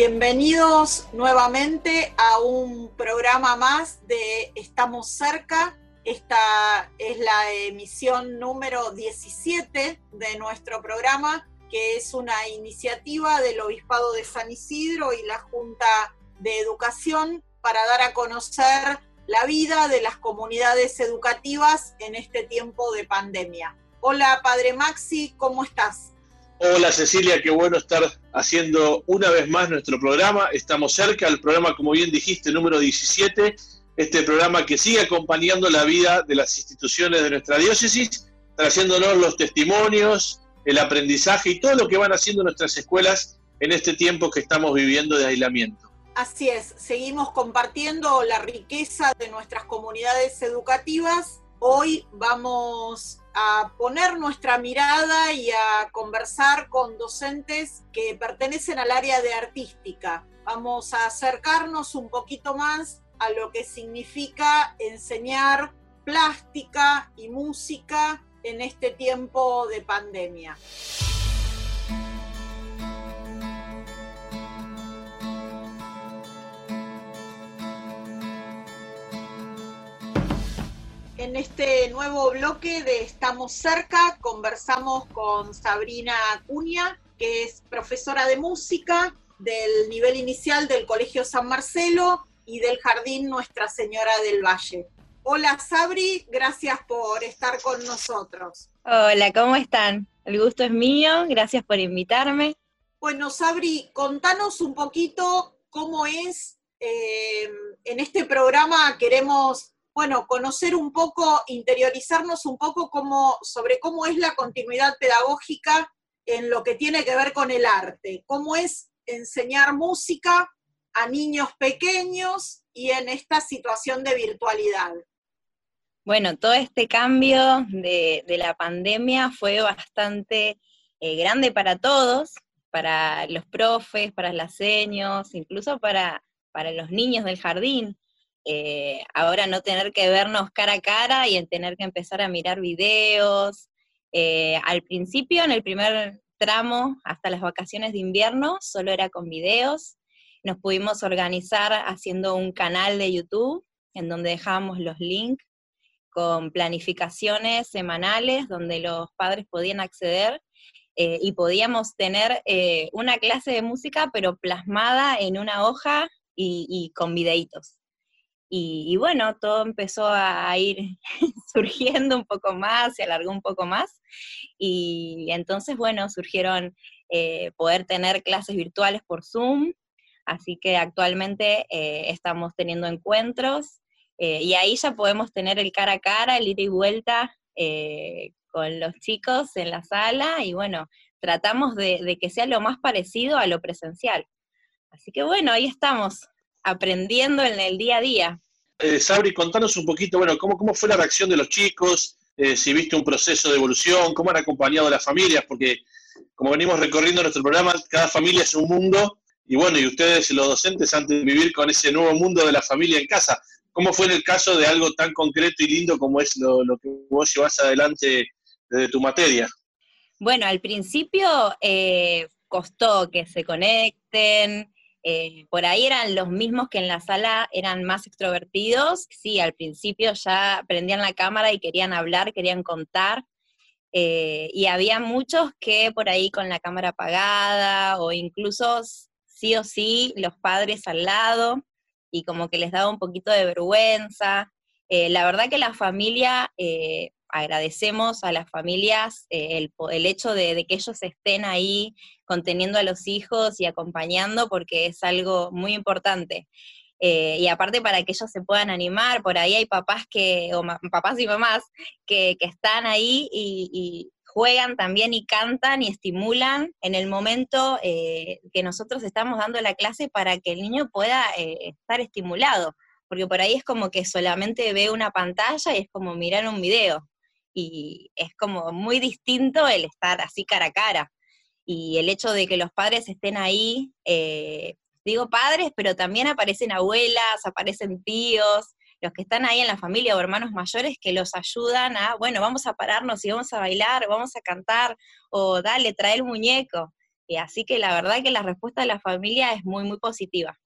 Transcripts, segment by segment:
Bienvenidos nuevamente a un programa más de Estamos cerca. Esta es la emisión número 17 de nuestro programa, que es una iniciativa del Obispado de San Isidro y la Junta de Educación para dar a conocer la vida de las comunidades educativas en este tiempo de pandemia. Hola, Padre Maxi, ¿cómo estás? Hola Cecilia, qué bueno estar haciendo una vez más nuestro programa. Estamos cerca del programa, como bien dijiste, número 17, este programa que sigue acompañando la vida de las instituciones de nuestra diócesis, trayéndonos los testimonios, el aprendizaje y todo lo que van haciendo nuestras escuelas en este tiempo que estamos viviendo de aislamiento. Así es, seguimos compartiendo la riqueza de nuestras comunidades educativas. Hoy vamos a poner nuestra mirada y a conversar con docentes que pertenecen al área de artística. Vamos a acercarnos un poquito más a lo que significa enseñar plástica y música en este tiempo de pandemia. En este nuevo bloque de Estamos cerca conversamos con Sabrina Acuña, que es profesora de música del nivel inicial del Colegio San Marcelo y del Jardín Nuestra Señora del Valle. Hola Sabri, gracias por estar con nosotros. Hola, ¿cómo están? El gusto es mío, gracias por invitarme. Bueno, Sabri, contanos un poquito cómo es, eh, en este programa queremos bueno, conocer un poco, interiorizarnos un poco sobre cómo es la continuidad pedagógica en lo que tiene que ver con el arte, cómo es enseñar música a niños pequeños y en esta situación de virtualidad. Bueno, todo este cambio de, la pandemia fue bastante eh, grande para todos, para los profes, para las seños, incluso para, para los niños del jardín, eh, ahora no tener que vernos cara a cara y en tener que empezar a mirar videos. Eh, al principio, en el primer tramo, hasta las vacaciones de invierno, solo era con videos. Nos pudimos organizar haciendo un canal de YouTube en donde dejábamos los links con planificaciones semanales donde los padres podían acceder eh, y podíamos tener una clase de música pero plasmada en una hoja y, y con videitos. Y, bueno, todo empezó a ir surgiendo un poco más, se alargó un poco más. Y entonces, bueno, surgieron eh, poder tener clases virtuales por Zoom. Así que actualmente eh, estamos teniendo encuentros eh, y ahí ya podemos tener el cara a cara, el ida y vuelta con los chicos en la sala y bueno, tratamos de, de que sea lo más parecido a lo presencial. Así que bueno, ahí estamos, aprendiendo en el día a día. Eh, Sabri, contanos un poquito, bueno, cómo, cómo fue la reacción de los chicos, eh, si viste un proceso de evolución, cómo han acompañado a las familias, porque como venimos recorriendo nuestro programa, cada familia es un mundo, y bueno, y ustedes los docentes antes de vivir con ese nuevo mundo de la familia en casa. ¿Cómo fue en el caso de algo tan concreto y lindo como es lo, que vos llevas adelante desde tu materia? Bueno, al principio eh, costó que se conecten, eh, por ahí eran los mismos que en la sala eran más extrovertidos, sí, al principio ya prendían la cámara y querían hablar, querían contar, eh, y había muchos que por ahí con la cámara apagada o incluso sí o sí los padres al lado y como que les daba un poquito de vergüenza. Eh, la verdad que la familia agradecemos a las familias eh, el, hecho de, que ellos estén ahí conteniendo a los hijos y acompañando porque es algo muy importante. Eh, y aparte para que ellos se puedan animar, por ahí hay papás que, o papás y mamás que, están ahí y, juegan también y cantan y estimulan en el momento eh, que nosotros estamos dando la clase para que el niño pueda estar estimulado, porque por ahí es como que solamente ve una pantalla y es como mirar un video y es como muy distinto el estar así cara a cara. Y el hecho de que los padres estén ahí, eh, digo padres, pero también aparecen abuelas, aparecen tíos, los que están ahí en la familia o hermanos mayores que los ayudan a, bueno, vamos a pararnos y vamos a bailar, vamos a cantar, o dale, trae el muñeco. Y así que la verdad que la respuesta de la familia es muy, muy positiva.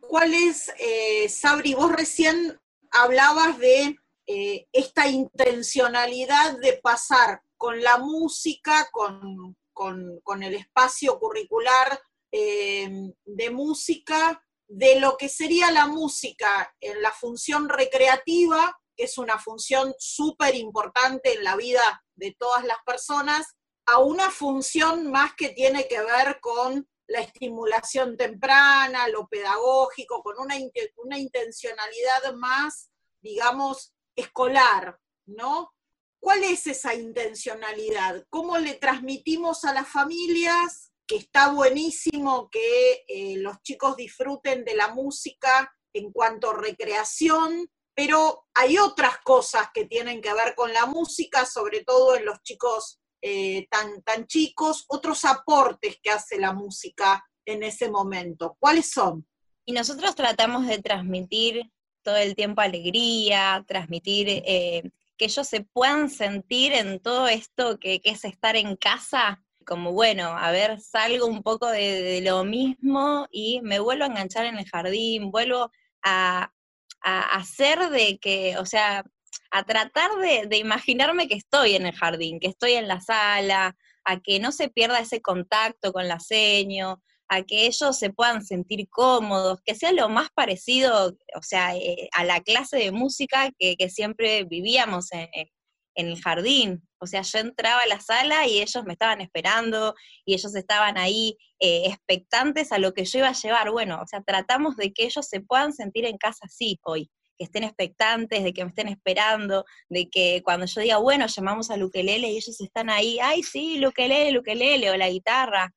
¿Cuál es, eh, Sabri, vos recién hablabas de eh, esta intencionalidad de pasar con la música, con, el espacio curricular eh, de música, de lo que sería la música en la función recreativa, que es una función súper importante en la vida de todas las personas, a una función más que tiene que ver con la estimulación temprana, lo pedagógico, con una, una intencionalidad más, digamos, escolar, ¿no? ¿Cuál es esa intencionalidad? ¿Cómo le transmitimos a las familias que está buenísimo que eh, los chicos disfruten de la música en cuanto a recreación, pero hay otras cosas que tienen que ver con la música, sobre todo en los chicos eh, tan, tan chicos, otros aportes que hace la música en ese momento. ¿Cuáles son? Y nosotros tratamos de transmitir todo el tiempo alegría, transmitir eh, que ellos se puedan sentir en todo esto que, es estar en casa, como bueno, a ver, salgo un poco de, lo mismo y me vuelvo a enganchar en el jardín, vuelvo a, hacer de que, o sea, a tratar de, imaginarme que estoy en el jardín, que estoy en la sala, a que no se pierda ese contacto con la seño, a que ellos se puedan sentir cómodos, que sea lo más parecido, o sea, eh, a la clase de música que, siempre vivíamos en, el jardín. O sea, yo entraba a la sala y ellos me estaban esperando y ellos estaban ahí eh, expectantes a lo que yo iba a llevar. Bueno, o sea, tratamos de que ellos se puedan sentir en casa así hoy que estén expectantes, de que me estén esperando, de que cuando yo diga, bueno, llamamos a Luquelele y ellos están ahí, ay, sí, Luquelele, Luquelele, o la guitarra.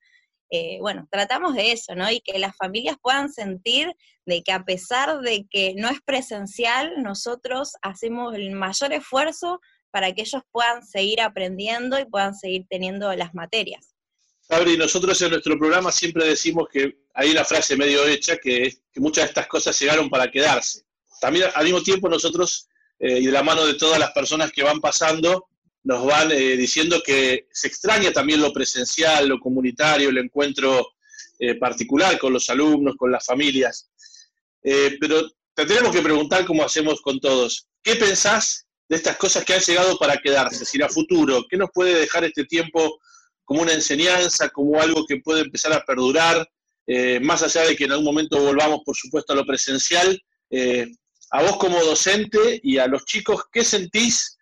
Eh, bueno, tratamos de eso, ¿no? Y que las familias puedan sentir de que a pesar de que no es presencial, nosotros hacemos el mayor esfuerzo para que ellos puedan seguir aprendiendo y puedan seguir teniendo las materias. Sabri, nosotros en nuestro programa siempre decimos que hay una frase medio hecha que es que muchas de estas cosas llegaron para quedarse también al mismo tiempo nosotros, eh, y de la mano de todas las personas que van pasando, nos van eh, diciendo que se extraña también lo presencial, lo comunitario, el encuentro eh, particular con los alumnos, con las familias. pero te tenemos que preguntar, como hacemos con todos, ¿qué pensás de estas cosas que han llegado para quedarse? Si a futuro, ¿qué nos puede dejar este tiempo como una enseñanza, como algo que puede empezar a perdurar, más allá de que en algún momento volvamos, por supuesto, a lo presencial? a vos como docente y a los chicos, ¿qué sentís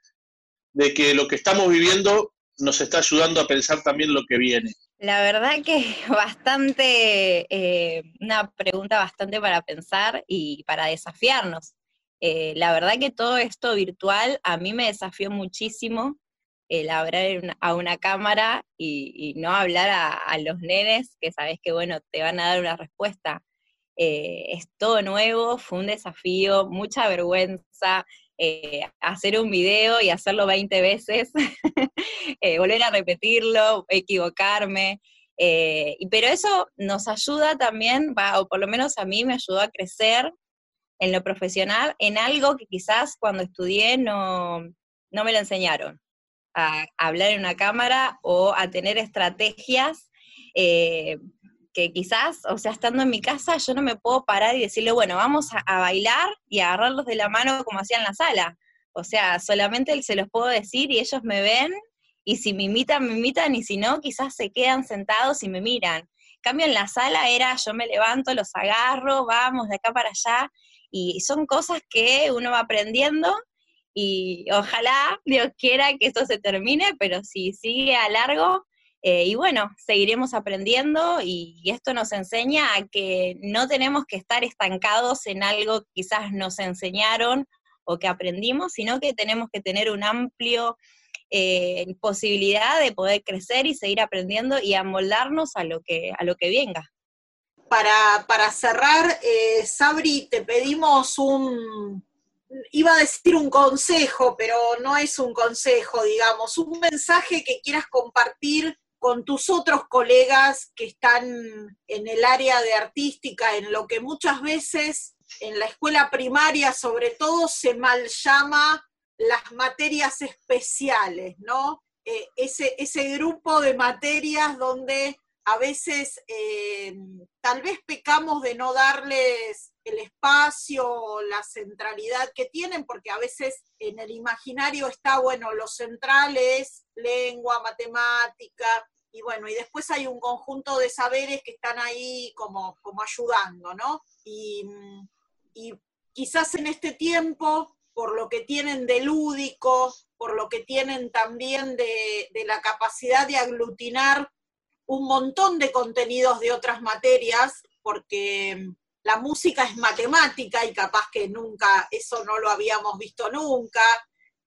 de que lo que estamos viviendo nos está ayudando a pensar también lo que viene? La verdad que bastante, eh, una pregunta bastante para pensar y para desafiarnos. Eh, la verdad que todo esto virtual a mí me desafió muchísimo el hablar a una cámara y, no hablar a, los nenes, que sabes que, bueno, te van a dar una respuesta. Eh, es todo nuevo, fue un desafío, mucha vergüenza, eh, hacer un video y hacerlo 20 veces, eh, volver a repetirlo, equivocarme. pero eso nos ayuda también, o por lo menos a mí me ayudó a crecer en lo profesional, en algo que quizás cuando estudié no, no me lo enseñaron, a, hablar en una cámara o a tener estrategias que quizás, o sea, estando en mi casa, yo no me puedo parar y decirle, bueno, vamos a, bailar y agarrarlos de la mano como hacían en la sala. O sea, solamente se los puedo decir y ellos me ven y si me imitan, me imitan y si no, quizás se quedan sentados y me miran. Cambio, en la sala era yo me levanto, los agarro, vamos de acá para allá y son cosas que uno va aprendiendo y ojalá Dios quiera que esto se termine, pero si sigue a largo, eh, y bueno, seguiremos aprendiendo y, esto nos enseña a que no tenemos que estar estancados en algo que quizás nos enseñaron o que aprendimos, sino que tenemos que tener un amplio eh, posibilidad de poder crecer y seguir aprendiendo y amoldarnos a lo que, a lo que venga. Para, para cerrar, eh, Sabri, te pedimos un, iba a decir un consejo, pero no es un consejo, digamos, un mensaje que quieras compartir con tus otros colegas que están en el área de artística, en lo que muchas veces en la escuela primaria sobre todo se mal llama las materias especiales, ¿no? eh, ese, ese grupo de materias donde a veces eh, tal vez pecamos de no darles el espacio, la centralidad que tienen, porque a veces en el imaginario está, bueno, lo central es lengua, matemática, y bueno, y después hay un conjunto de saberes que están ahí como, como ayudando, ¿no? Y, y quizás en este tiempo, por lo que tienen de lúdico, por lo que tienen también de, de la capacidad de aglutinar un montón de contenidos de otras materias, porque la música es matemática y capaz que nunca, eso no lo habíamos visto nunca.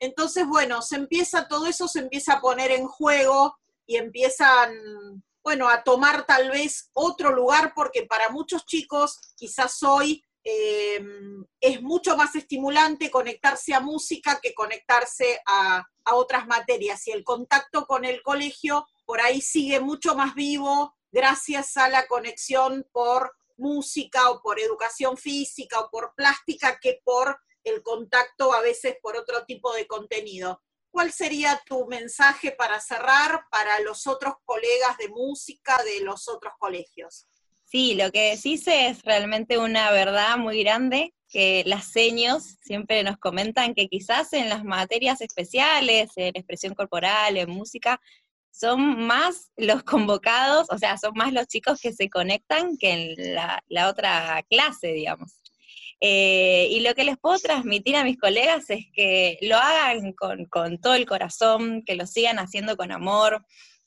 Entonces, bueno, se empieza, todo eso se empieza a poner en juego y empiezan, bueno, a tomar tal vez otro lugar, porque para muchos chicos quizás hoy em, es mucho más estimulante conectarse a música que conectarse a, a otras materias y el contacto con el colegio por ahí sigue mucho más vivo gracias a la conexión por música o por educación física o por plástica que por el contacto a veces por otro tipo de contenido. ¿Cuál sería tu mensaje para cerrar para los otros colegas de música de los otros colegios? Sí, lo que decís es realmente una verdad muy grande, que las seños siempre nos comentan que quizás en las materias especiales, en expresión corporal, en música, son más los convocados, o sea, son más los chicos que se conectan que en la, otra clase, digamos. Eh, y lo que les puedo transmitir a mis colegas es que lo hagan con, con, todo el corazón, que lo sigan haciendo con amor,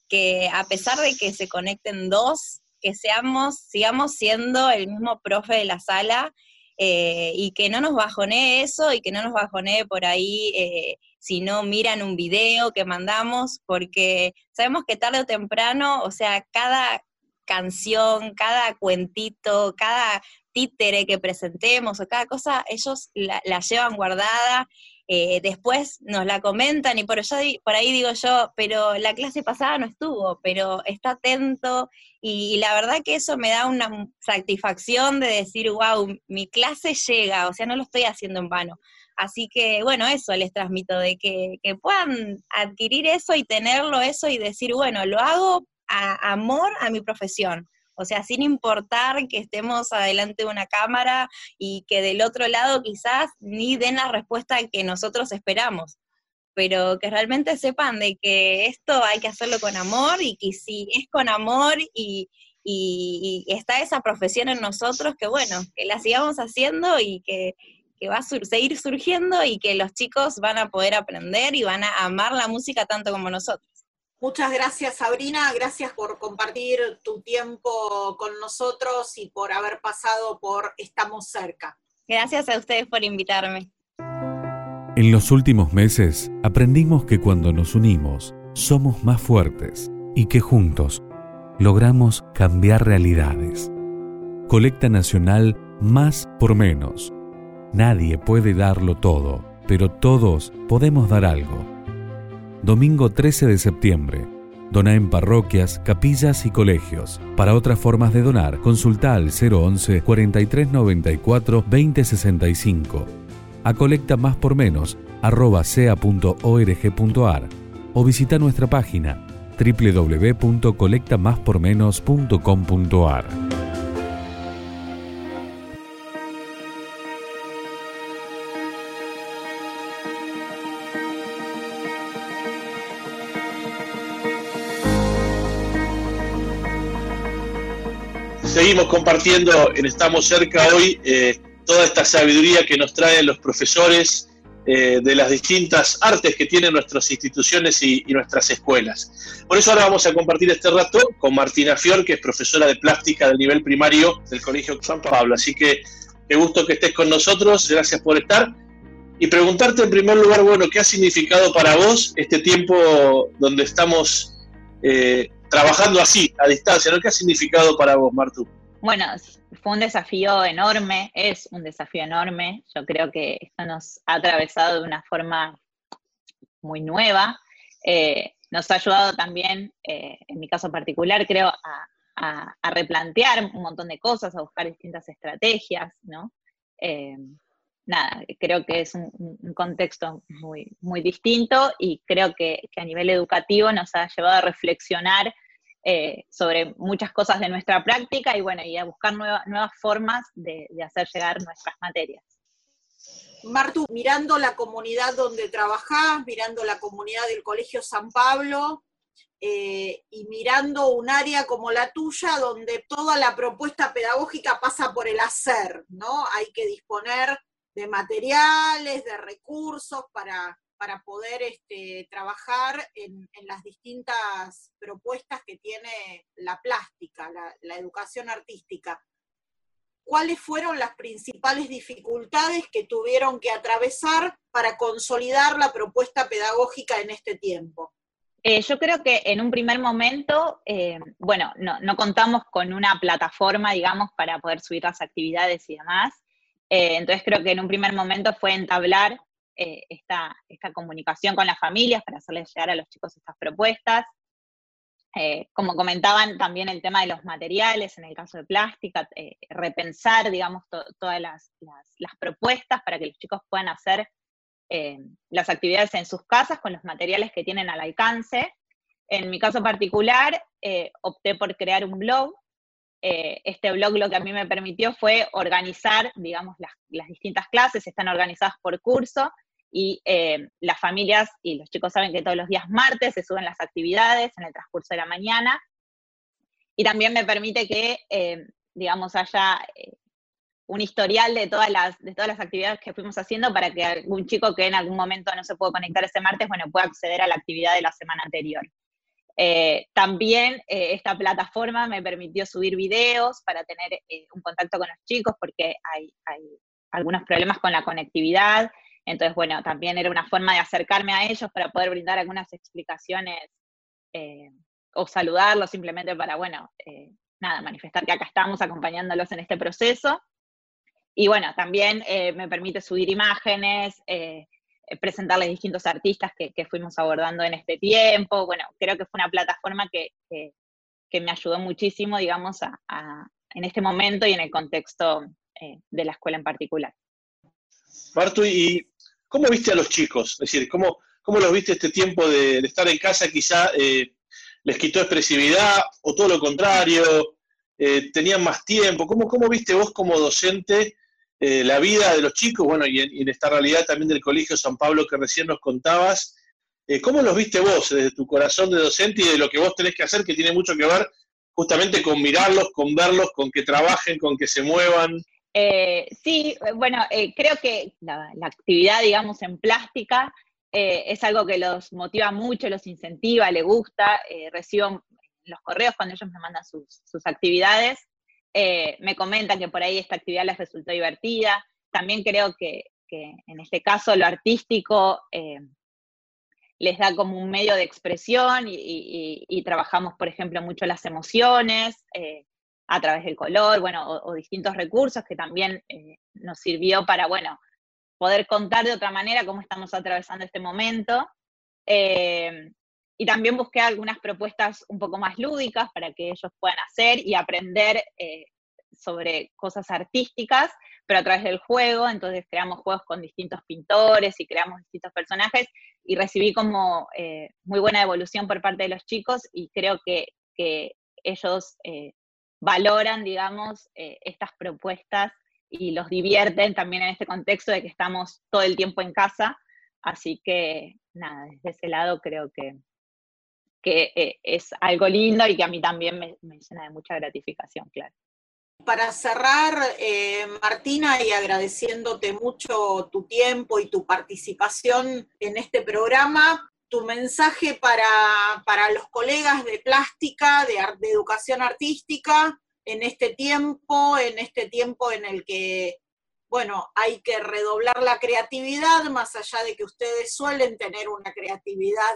que a pesar de que se conecten dos, que seamos, sigamos siendo el mismo profe de la sala eh, y que no nos bajonee eso y que no nos bajonee por ahí eh, si no miran un video que mandamos, porque sabemos que tarde o temprano, o sea, cada canción, cada cuentito, cada títere que presentemos o cada cosa, ellos la, llevan guardada, eh, después nos la comentan y por, por ahí digo yo, pero la clase pasada no estuvo, pero está atento y, la verdad que eso me da una satisfacción de decir, wow, mi clase llega, o sea, no lo estoy haciendo en vano. Así que, bueno, eso les transmito, de que, que puedan adquirir eso y tenerlo eso y decir, bueno, lo hago a amor a mi profesión. O sea, sin importar que estemos adelante de una cámara y que del otro lado quizás ni den la respuesta que nosotros esperamos, pero que realmente sepan de que esto hay que hacerlo con amor y que si es con amor y, está esa profesión en nosotros, que bueno, que la sigamos haciendo y que, que va a seguir surgiendo y que los chicos van a poder aprender y van a amar la música tanto como nosotros. Muchas gracias Sabrina, gracias por compartir tu tiempo con nosotros y por haber pasado por Estamos cerca. Gracias a ustedes por invitarme. En los últimos meses aprendimos que cuando nos unimos somos más fuertes y que juntos logramos cambiar realidades. Colecta Nacional Más por Menos. Nadie puede darlo todo, pero todos podemos dar algo domingo 13 de septiembre. Dona en parroquias, capillas y colegios. Para otras formas de donar, consulta al 011 4394 2065. A colecta más por menos arroba o visita nuestra página www.colectamáspormenos.com.ar. seguimos compartiendo en Estamos Cerca hoy eh, toda esta sabiduría que nos traen los profesores eh, de las distintas artes que tienen nuestras instituciones y, nuestras escuelas. Por eso ahora vamos a compartir este rato con Martina Fior, que es profesora de plástica del nivel primario del Colegio San Pablo. Así que qué gusto que estés con nosotros, gracias por estar. Y preguntarte en primer lugar, bueno, ¿qué ha significado para vos este tiempo donde estamos eh, trabajando así, a distancia, ¿no? ¿Qué ha significado para vos, Martu? Bueno, fue un desafío enorme, es un desafío enorme. Yo creo que esto nos ha atravesado de una forma muy nueva. Eh, nos ha ayudado también, eh, en mi caso particular, creo, a, replantear un montón de cosas, a buscar distintas estrategias, ¿no? Eh, nada, creo que es un, contexto muy, muy distinto y creo que, a nivel educativo nos ha llevado a reflexionar eh, sobre muchas cosas de nuestra práctica y bueno, y a buscar nuevas formas de, hacer llegar nuestras materias. Martu, mirando la comunidad donde trabajás, mirando la comunidad del Colegio San Pablo, eh, y mirando un área como la tuya, donde toda la propuesta pedagógica pasa por el hacer, ¿no? Hay que disponer de materiales, de recursos para, para poder este, trabajar en, las distintas propuestas que tiene la plástica, la, educación artística. ¿Cuáles fueron las principales dificultades que tuvieron que atravesar para consolidar la propuesta pedagógica en este tiempo? Eh, yo creo que en un primer momento, eh, bueno, no, no, contamos con una plataforma, digamos, para poder subir las actividades y demás. Eh, entonces creo que en un primer momento fue entablar eh, esta, comunicación con las familias para hacerles llegar a los chicos estas propuestas. Eh, como comentaban, también el tema de los materiales, en el caso de plástica, repensar, digamos, todas las, propuestas para que los chicos puedan hacer las actividades en sus casas con los materiales que tienen al alcance. En mi caso particular, opté por crear un blog eh, este blog lo que a mí me permitió fue organizar, digamos, las, distintas clases, están organizadas por curso, y eh, las familias y los chicos saben que todos los días martes se suben las actividades en el transcurso de la mañana, y también me permite que, eh, digamos, haya un historial de todas, las, de todas las actividades que fuimos haciendo para que algún chico que en algún momento no se pudo conectar ese martes, bueno, pueda acceder a la actividad de la semana anterior. Eh, también eh, esta plataforma me permitió subir videos para tener eh, un contacto con los chicos porque hay, algunos problemas con la conectividad. Entonces, bueno, también era una forma de acercarme a ellos para poder brindar algunas explicaciones o saludarlos simplemente para, bueno, nada, manifestar que acá estamos acompañándolos en este proceso. Y bueno, también me permite subir imágenes, presentarles distintos artistas que, fuimos abordando en este tiempo. Bueno, creo que fue una plataforma que, me ayudó muchísimo, digamos, en este momento y en el contexto eh, de la escuela en particular. Martu, ¿y cómo viste a los chicos? Es decir, ¿cómo, cómo los viste este tiempo de, estar en casa? Quizá eh, les quitó expresividad o todo lo contrario, tenían más tiempo. ¿Cómo, ¿Cómo viste vos como docente eh, la vida de los chicos, bueno, y en, esta realidad también del Colegio San Pablo que recién nos contabas. Eh, ¿Cómo los viste vos desde tu corazón de docente y de lo que vos tenés que hacer, que tiene mucho que ver justamente con mirarlos, con verlos, con que trabajen, con que se muevan? Eh, sí, bueno, creo que la, actividad, digamos, en plástica es algo que los motiva mucho, los incentiva, les gusta. recibo los correos cuando ellos me mandan sus, sus actividades eh, me comentan que por ahí esta actividad les resultó divertida. También creo que, en este caso lo artístico eh, les da como un medio de expresión y, trabajamos, por ejemplo, mucho las emociones eh, a través del color, bueno, o, distintos recursos que también nos sirvió para, bueno, poder contar de otra manera cómo estamos atravesando este momento. Y también busqué algunas propuestas un poco más lúdicas para que ellos puedan hacer y aprender eh, sobre cosas artísticas, pero a través del juego. Entonces creamos juegos con distintos pintores y creamos distintos personajes y recibí como eh, muy buena evolución por parte de los chicos y creo que, ellos eh, valoran, digamos, estas propuestas y los divierten también en este contexto de que estamos todo el tiempo en casa. Así que, nada, desde ese lado creo que, que eh, es algo lindo y que a mí también me, llena de mucha gratificación, claro. Para cerrar, eh, Martina, y agradeciéndote mucho tu tiempo y tu participación en este programa, tu mensaje para, para los colegas de plástica, de, de educación artística, en este tiempo, en este tiempo en el que bueno, hay que redoblar la creatividad, más allá de que ustedes suelen tener una creatividad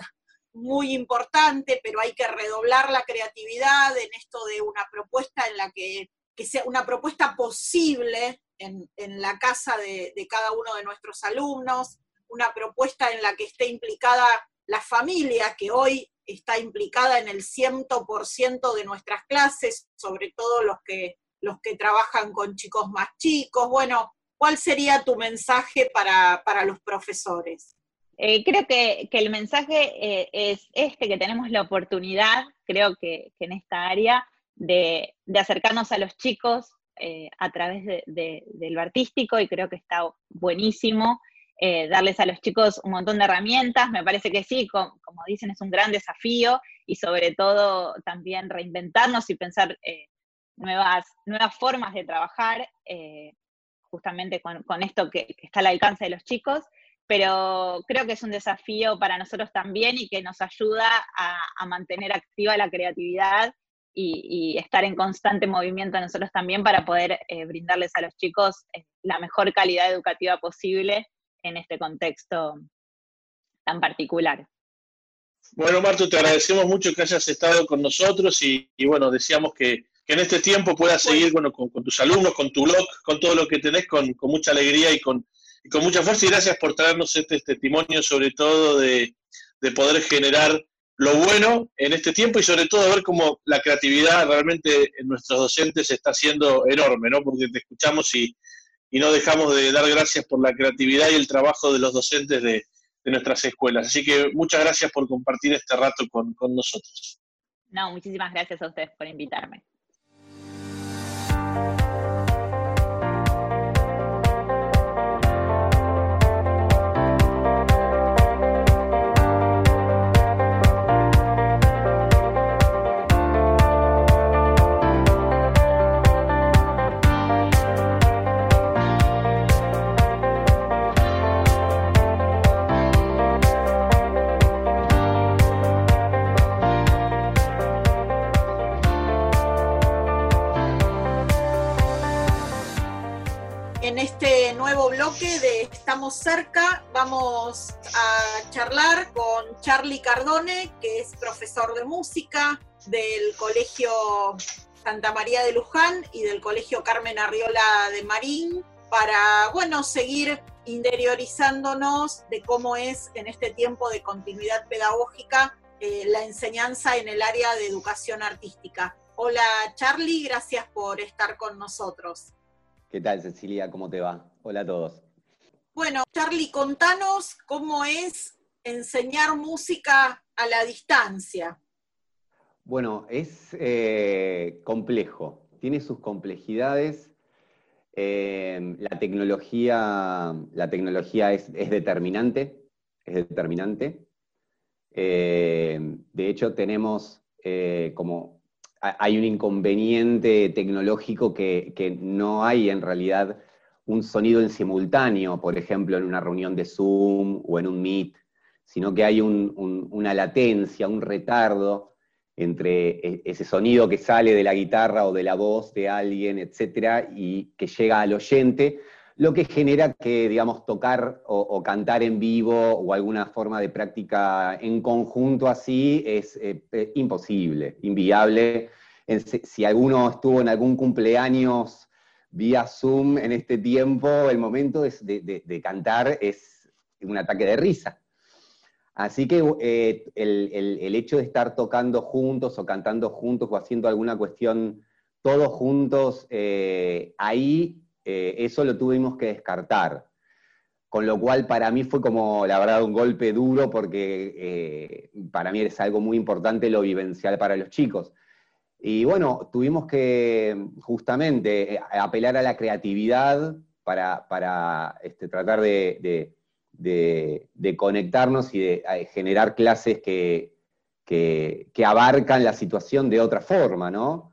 muy importante, pero hay que redoblar la creatividad en esto de una propuesta en la que, sea una propuesta posible en, la casa de, cada uno de nuestros alumnos, una propuesta en la que esté implicada la familia, que hoy está implicada en el 100% de nuestras clases, sobre todo los que, los que trabajan con chicos más chicos. Bueno, ¿cuál sería tu mensaje para, los profesores? Eh, creo que, el mensaje eh, es este, que tenemos la oportunidad, creo que, en esta área, de, acercarnos a los chicos eh, a través de, lo artístico y creo que está buenísimo. darles a los chicos un montón de herramientas, me parece que sí, como dicen, es un gran desafío y sobre todo también reinventarnos y pensar nuevas, formas de trabajar, justamente con, esto que, está al alcance de los chicos, pero creo que es un desafío para nosotros también y que nos ayuda a, mantener activa la creatividad y, estar en constante movimiento nosotros también para poder eh, brindarles a los chicos eh, la mejor calidad educativa posible en este contexto tan particular. Bueno, Marto, te agradecemos mucho que hayas estado con nosotros y bueno, deseamos que, que en este tiempo puedas seguir con, tus alumnos, con tu blog, con todo lo que tenés, con, mucha alegría y con, con, mucha fuerza. Y gracias por traernos este, testimonio, sobre todo de, poder generar lo bueno en este tiempo y sobre todo ver cómo la creatividad realmente en nuestros docentes está siendo enorme, ¿no? Porque te escuchamos y, no dejamos de dar gracias por la creatividad y el trabajo de los docentes de, nuestras escuelas. Así que muchas gracias por compartir este rato con nosotros. No, muchísimas gracias a ustedes por invitarme. Estamos cerca, vamos a charlar con Charlie Cardone, que es profesor de música del Colegio Santa María de Luján y del Colegio Carmen Arriola de Marín, para, bueno, seguir interiorizándonos de cómo es en este tiempo de continuidad pedagógica eh, la enseñanza en el área de educación artística. Hola Charlie, gracias por estar con nosotros. ¿Qué tal, Cecilia? ¿Cómo te va? Hola a todos. Bueno, Charlie, contanos cómo es enseñar música a la distancia. Bueno, es eh, complejo, tiene sus complejidades. Eh, la tecnología, la tecnología es, determinante, es determinante. Eh, de hecho, tenemos como hay un inconveniente tecnológico que, no hay en realidad un sonido en simultáneo, por ejemplo, en una reunión de Zoom o en un Meet, sino que hay una latencia, un retardo entre e, ese sonido que sale de la guitarra o de la voz de alguien, etcétera, y que llega al oyente, lo que genera que, digamos, tocar o, cantar en vivo o alguna forma de práctica en conjunto así es eh, eh, imposible, inviable. si alguno estuvo en algún cumpleaños vía Zoom en este tiempo, el momento de, cantar es un ataque de risa. Así que eh, el, hecho de estar tocando juntos o cantando juntos o haciendo alguna cuestión todos juntos, ahí eh, eso lo tuvimos que descartar. Con lo cual para mí fue como, la verdad, un golpe duro porque eh, para mí es algo muy importante lo vivencial para los chicos. Y bueno, tuvimos que justamente eh, apelar a la creatividad para, este, tratar de, conectarnos y de generar clases que, que, abarcan la situación de otra forma, ¿no?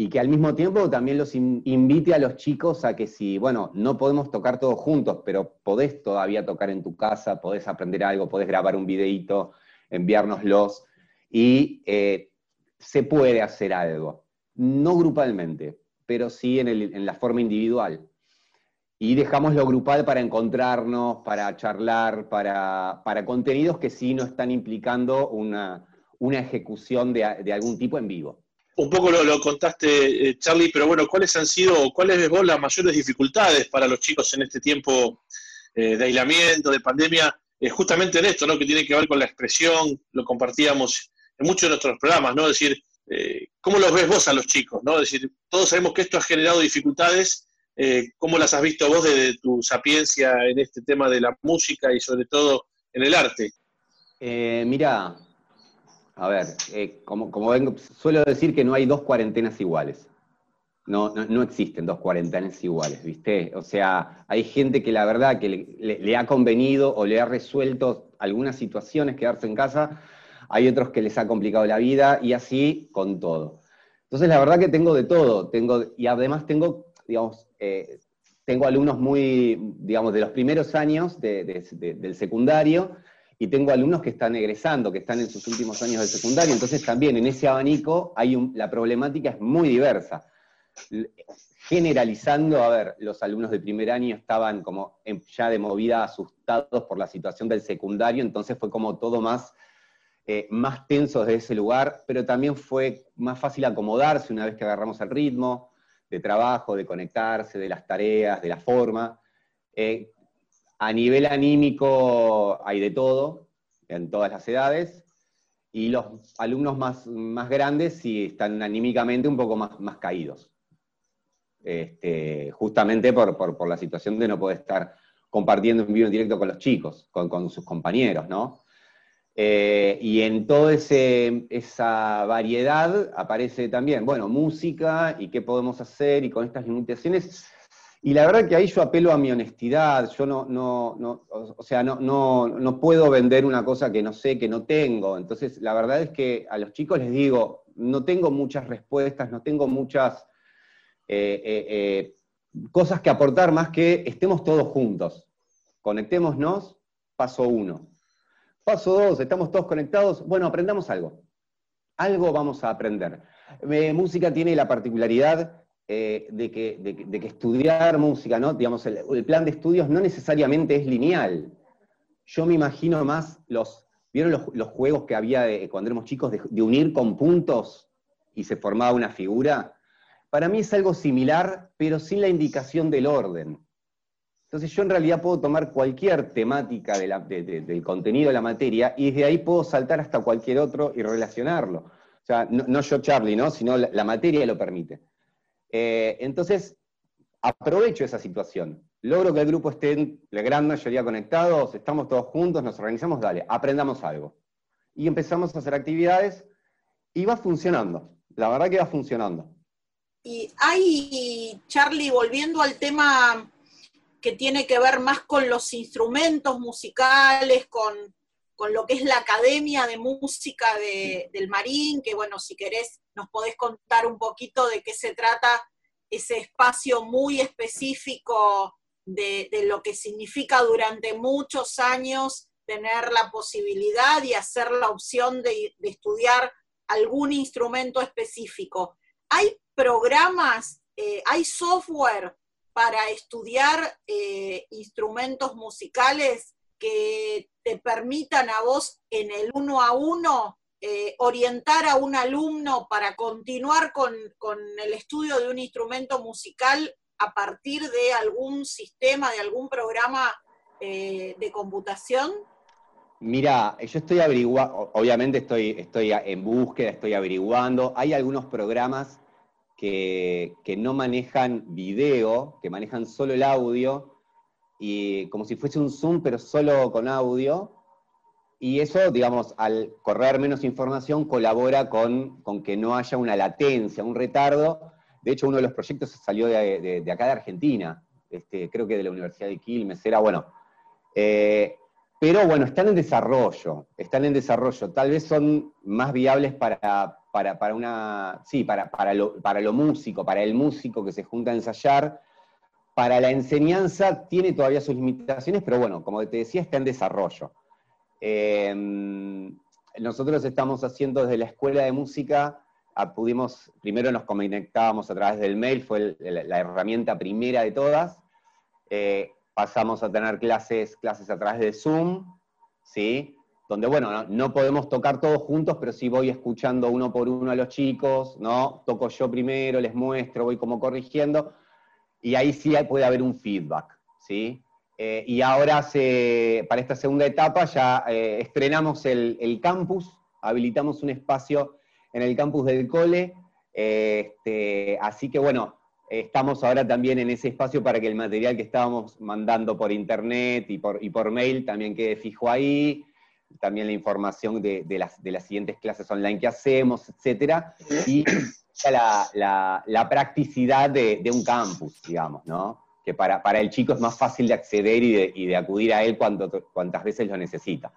y que al mismo tiempo también los invite a los chicos a que si, bueno, no podemos tocar todos juntos, pero podés todavía tocar en tu casa, podés aprender algo, podés grabar un videito, enviárnoslos, y eh, se puede hacer algo. No grupalmente, pero sí en, la forma individual. Y dejamos lo grupal para encontrarnos, para charlar, para, contenidos que sí no están implicando una, ejecución de algún tipo en vivo un poco lo, contaste, eh, Charlie, pero bueno, ¿cuáles han sido, cuáles ves vos las mayores dificultades para los chicos en este tiempo eh, de aislamiento, de pandemia? Eh, justamente en esto, ¿no? Que tiene que ver con la expresión, lo compartíamos en muchos de nuestros programas, ¿no? Es decir, ¿cómo los ves vos a los chicos, ¿no? Es decir, todos sabemos que esto ha generado dificultades Eh, ¿Cómo las has visto vos desde tu sapiencia en este tema de la música y sobre todo en el arte? Eh, mira, a ver, eh, como, suelo decir que no hay dos cuarentenas iguales. No, no, existen dos cuarentenas iguales, ¿viste? O sea, hay gente que la verdad que le, ha convenido o le ha resuelto algunas situaciones quedarse en casa, hay otros que les ha complicado la vida y así con todo. Entonces, la verdad que tengo de todo, tengo, y además tengo, digamos, eh, tengo alumnos muy, digamos, de los primeros años del secundario, y tengo alumnos que están egresando, que están en sus últimos años del secundario, entonces también en ese abanico hay la problemática es muy diversa. Generalizando, a ver, los alumnos de primer año estaban como ya de movida asustados por la situación del secundario, entonces fue como todo más, eh, más tenso desde ese lugar, pero también fue más fácil acomodarse una vez que agarramos el ritmo de trabajo, de conectarse, de las tareas, de la forma. Eh, a nivel anímico hay de todo, en todas las edades, y los alumnos más, más grandes sí están anímicamente un poco más, más caídos. Este, justamente por, la situación de no poder estar compartiendo en vivo en directo con los chicos, con, sus compañeros, ¿no? Eh, y en toda esa variedad aparece también, bueno, música y qué podemos hacer y con estas limitaciones y la verdad que ahí yo apelo a mi honestidad, yo no, no, o sea, no, no, puedo vender una cosa que no sé, que no tengo. Entonces, la verdad es que a los chicos les digo, no tengo muchas respuestas, no tengo muchas eh, eh, cosas que aportar más que estemos todos juntos. Conectémonos, paso uno. Paso dos, estamos todos conectados, bueno, aprendamos algo. Algo vamos a aprender. música tiene la particularidad eh, de, que, estudiar música, ¿no? Digamos, el, plan de estudios no necesariamente es lineal. Yo me imagino más los, ¿vieron los, juegos que había cuando éramos chicos de, unir con puntos y se formaba una figura? Para mí es algo similar, pero sin la indicación del orden. Entonces yo en realidad puedo tomar cualquier temática del contenido de la materia y desde ahí puedo saltar hasta cualquier otro y relacionarlo. O sea, no, yo Charlie, ¿no? sino la materia lo permite. Eh, entonces, aprovecho esa situación. Logro que el grupo esté en la gran mayoría conectados, estamos todos juntos, nos organizamos, dale, aprendamos algo. Y empezamos a hacer actividades y va funcionando. La verdad que va funcionando. Y hay, Charlie, volviendo al tema que tiene que ver más con los instrumentos musicales, con, lo que es la Academia de Música del Marín, que bueno, si querés nos podés contar un poquito de qué se trata ese espacio muy específico de, lo que significa durante muchos años tener la posibilidad y hacer la opción de, estudiar algún instrumento específico. ¿Hay programas, eh, hay software para estudiar eh, instrumentos musicales que te permitan a vos en el uno a uno eh, orientar a un alumno para continuar con, el estudio de un instrumento musical a partir de algún sistema, de algún programa eh, de computación? Mira, yo estoy averiguando, obviamente estoy, estoy en búsqueda, estoy averiguando. Hay algunos programas que, no manejan video, que manejan solo el audio, y como si fuese un Zoom, pero solo con audio. Y eso, digamos, al correr menos información, colabora con, que no haya una latencia, un retardo. De hecho, uno de los proyectos salió de, acá de Argentina, este, creo que de la Universidad de Quilmes, era bueno. Eh, pero bueno, están en desarrollo, están en desarrollo. Tal vez son más viables para, para, una. Sí, para, para, lo, para lo músico, para el músico que se junta a ensayar. Para la enseñanza tiene todavía sus limitaciones, pero bueno, como te decía, está en desarrollo. Em, nosotros estamos haciendo desde la escuela de música, pudimos, primero nos conectábamos a través del mail, fue la herramienta primera de todas, eh, pasamos a tener clases, clases a través de Zoom, ¿sí? Donde, bueno, no, podemos tocar todos juntos, pero sí voy escuchando uno por uno a los chicos, ¿no? Toco yo primero, les muestro, voy como corrigiendo, y ahí sí puede haber un feedback, ¿sí? Eh, y ahora para esta segunda etapa ya eh, estrenamos el, campus, habilitamos un espacio en el campus del cole. Este, así que bueno, estamos ahora también en ese espacio para que el material que estábamos mandando por internet y por, y por mail también quede fijo ahí, también la información de, las, de las, siguientes clases online que hacemos, etcétera, y la, practicidad de, un campus, digamos, ¿no? Que para, el chico es más fácil de acceder y de, acudir a él cuanto, cuantas veces lo necesita.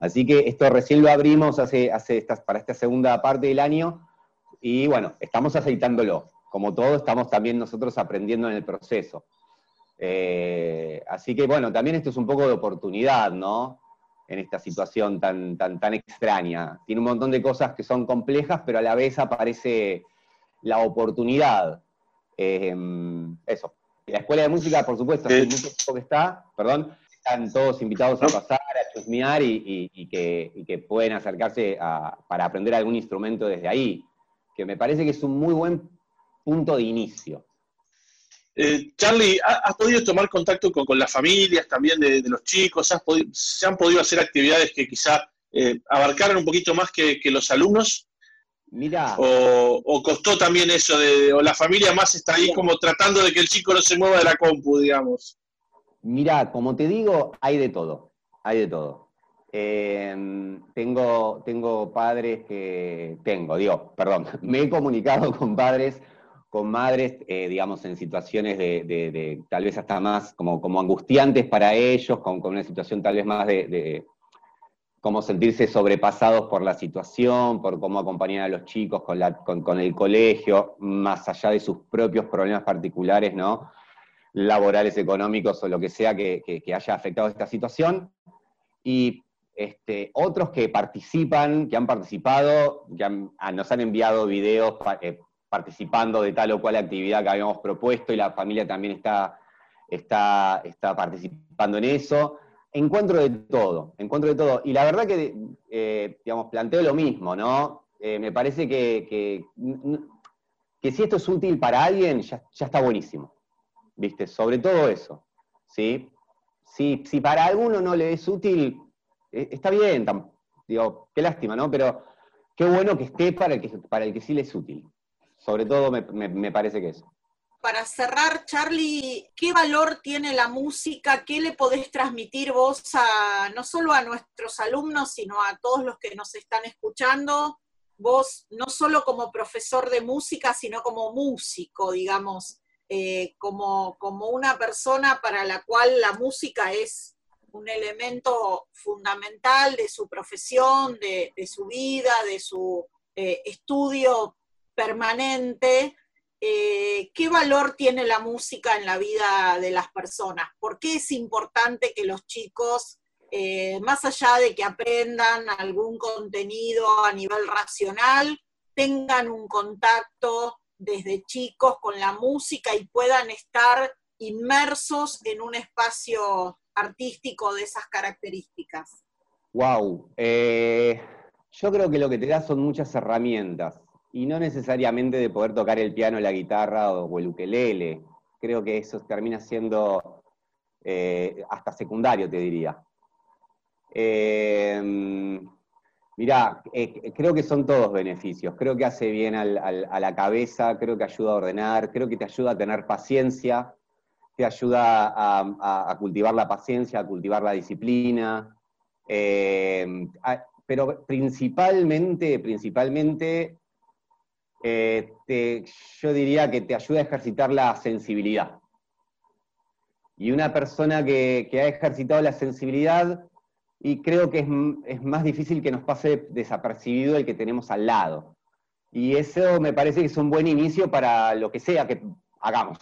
Así que esto recién lo abrimos hace, hace estas, para esta segunda parte del año, y bueno, estamos aceitándolo como todo, estamos también nosotros aprendiendo en el proceso. Eh, así que bueno, también esto es un poco de oportunidad, ¿no? En esta situación tan, tan, tan extraña. Tiene un montón de cosas que son complejas, pero a la vez aparece la oportunidad. Eh, eso. La escuela de música, por supuesto, mucho tiempo que está, perdón, están todos invitados a pasar, a chusmear y, que, que, pueden acercarse para aprender algún instrumento desde ahí, que me parece que es un muy buen punto de inicio. Eh, Charlie, ¿has podido tomar contacto con, las familias también de, los chicos? ¿Se han podido hacer actividades que quizá eh, abarcaran un poquito más que, los alumnos? Mira. O, costó también eso de, o la familia más está ahí como tratando de que el chico no se mueva de la compu, digamos? Mira, como te digo, hay de todo, hay de todo. Eh, tengo, tengo padres que, tengo, digo, perdón, me he comunicado con padres con madres, eh, digamos, en situaciones de, tal vez hasta más como, angustiantes para ellos, con, una situación tal vez más de, cómo sentirse sobrepasados por la situación, por cómo acompañar a los chicos con, el colegio, más allá de sus propios problemas particulares, ¿no? laborales, económicos o lo que sea que, haya afectado esta situación. Y este, otros que participan, que han participado, que ah, nos han enviado videos eh, participando de tal o cual actividad que habíamos propuesto y la familia también está, está, está participando en eso. Encuentro de todo, encuentro de todo. Y la verdad que, eh, digamos, planteo lo mismo, ¿no? Eh, me parece que, que, si esto es útil para alguien, ya, está buenísimo, ¿viste? Sobre todo eso, ¿sí? Si, si para alguno no le es útil, eh, está bien, digo, qué lástima, ¿no? Pero qué bueno que esté para el que, para el que sí le es útil. Sobre todo me, parece que eso. Para cerrar, Charlie, ¿qué valor tiene la música? ¿Qué le podés transmitir vos a no solo a nuestros alumnos, sino a todos los que nos están escuchando? Vos, no solo como profesor de música, sino como músico, digamos, eh, como, como una persona para la cual la música es un elemento fundamental de su profesión, de, su vida, de su eh, estudio permanente, eh, ¿qué valor tiene la música en la vida de las personas? ¿Por qué es importante que los chicos, eh, más allá de que aprendan algún contenido a nivel racional, tengan un contacto desde chicos con la música y puedan estar inmersos en un espacio artístico de esas características? Wow, eh, yo creo que lo que te da son muchas herramientas y no necesariamente de poder tocar el piano, la guitarra o, el ukelele. Creo que eso termina siendo eh, hasta secundario, te diría. Eh, mirá, eh, creo que son todos beneficios. Creo que hace bien a la cabeza, creo que ayuda a ordenar, creo que te ayuda a tener paciencia, te ayuda a, cultivar la paciencia, a cultivar la disciplina. pero principalmente, principalmente eh, yo diría que te ayuda a ejercitar la sensibilidad. Y una persona que, ha ejercitado la sensibilidad, y creo que es, más difícil que nos pase desapercibido el que tenemos al lado. Y eso me parece que es un buen inicio para lo que sea que hagamos.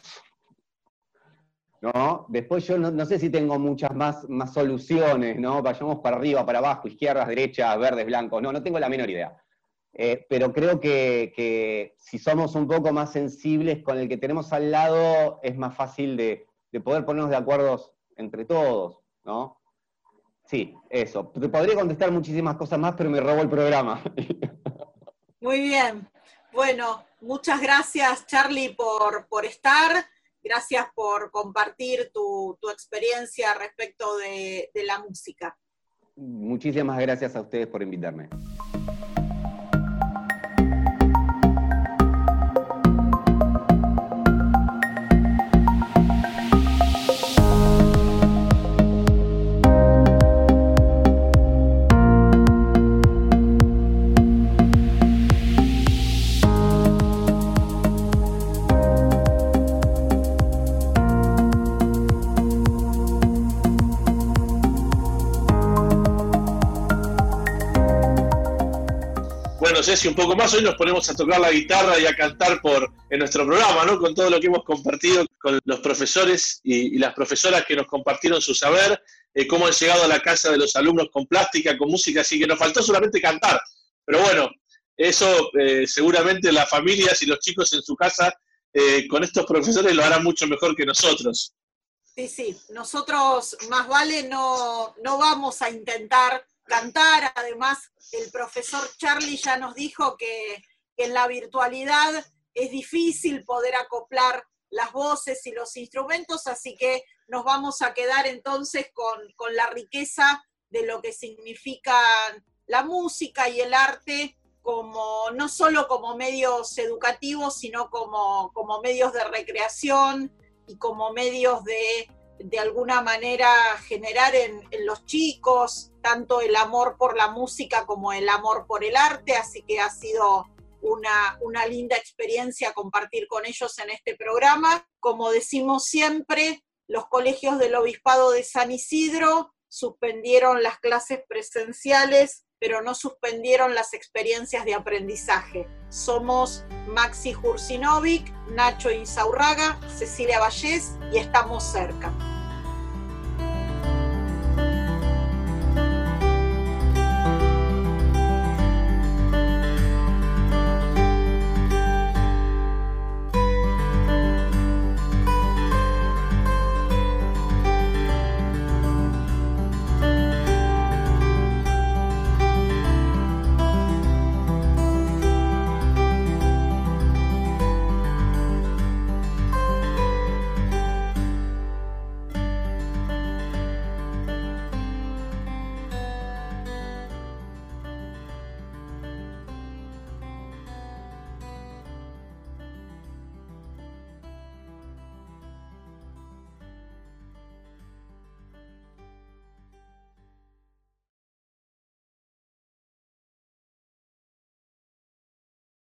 ¿No? Después yo no, sé si tengo muchas más, más soluciones, ¿no? Vayamos para arriba, para abajo, izquierdas, derechas, verdes, blancos. No, no tengo la menor idea. Eh, pero creo que, si somos un poco más sensibles con el que tenemos al lado, es más fácil de, poder ponernos de acuerdo entre todos, ¿no? Sí, eso. Te podría contestar muchísimas cosas más, pero me robó el programa. Muy bien. Bueno, muchas gracias Charlie por, por estar. Gracias por compartir tu, experiencia respecto de la música. Muchísimas gracias a ustedes por invitarme. Bueno, Ceci, un poco más. Hoy nos ponemos a tocar la guitarra y a cantar por en nuestro programa, ¿no? Con todo lo que hemos compartido con los profesores y, las profesoras que nos compartieron su saber, eh, cómo han llegado a la casa de los alumnos con plástica, con música, así que nos faltó solamente cantar. Pero bueno, eso eh, seguramente las familias y los chicos en su casa eh, con estos profesores lo harán mucho mejor que nosotros. Sí, sí, nosotros más vale no, no vamos a intentar cantar. Además, el profesor Charlie ya nos dijo que, en la virtualidad es difícil poder acoplar las voces y los instrumentos, así que nos vamos a quedar entonces con, la riqueza de lo que significan la música y el arte como no solo como medios educativos, sino como, como medios de recreación y como medios de de alguna manera generar en, los chicos tanto el amor por la música como el amor por el arte, así que ha sido una, una linda experiencia compartir con ellos en este programa. Como decimos siempre, los colegios del Obispado de San Isidro suspendieron las clases presenciales, pero no suspendieron las experiencias de aprendizaje. Somos Maxi Jursinovic, Nacho Insaurraga, Cecilia Vallés y estamos cerca.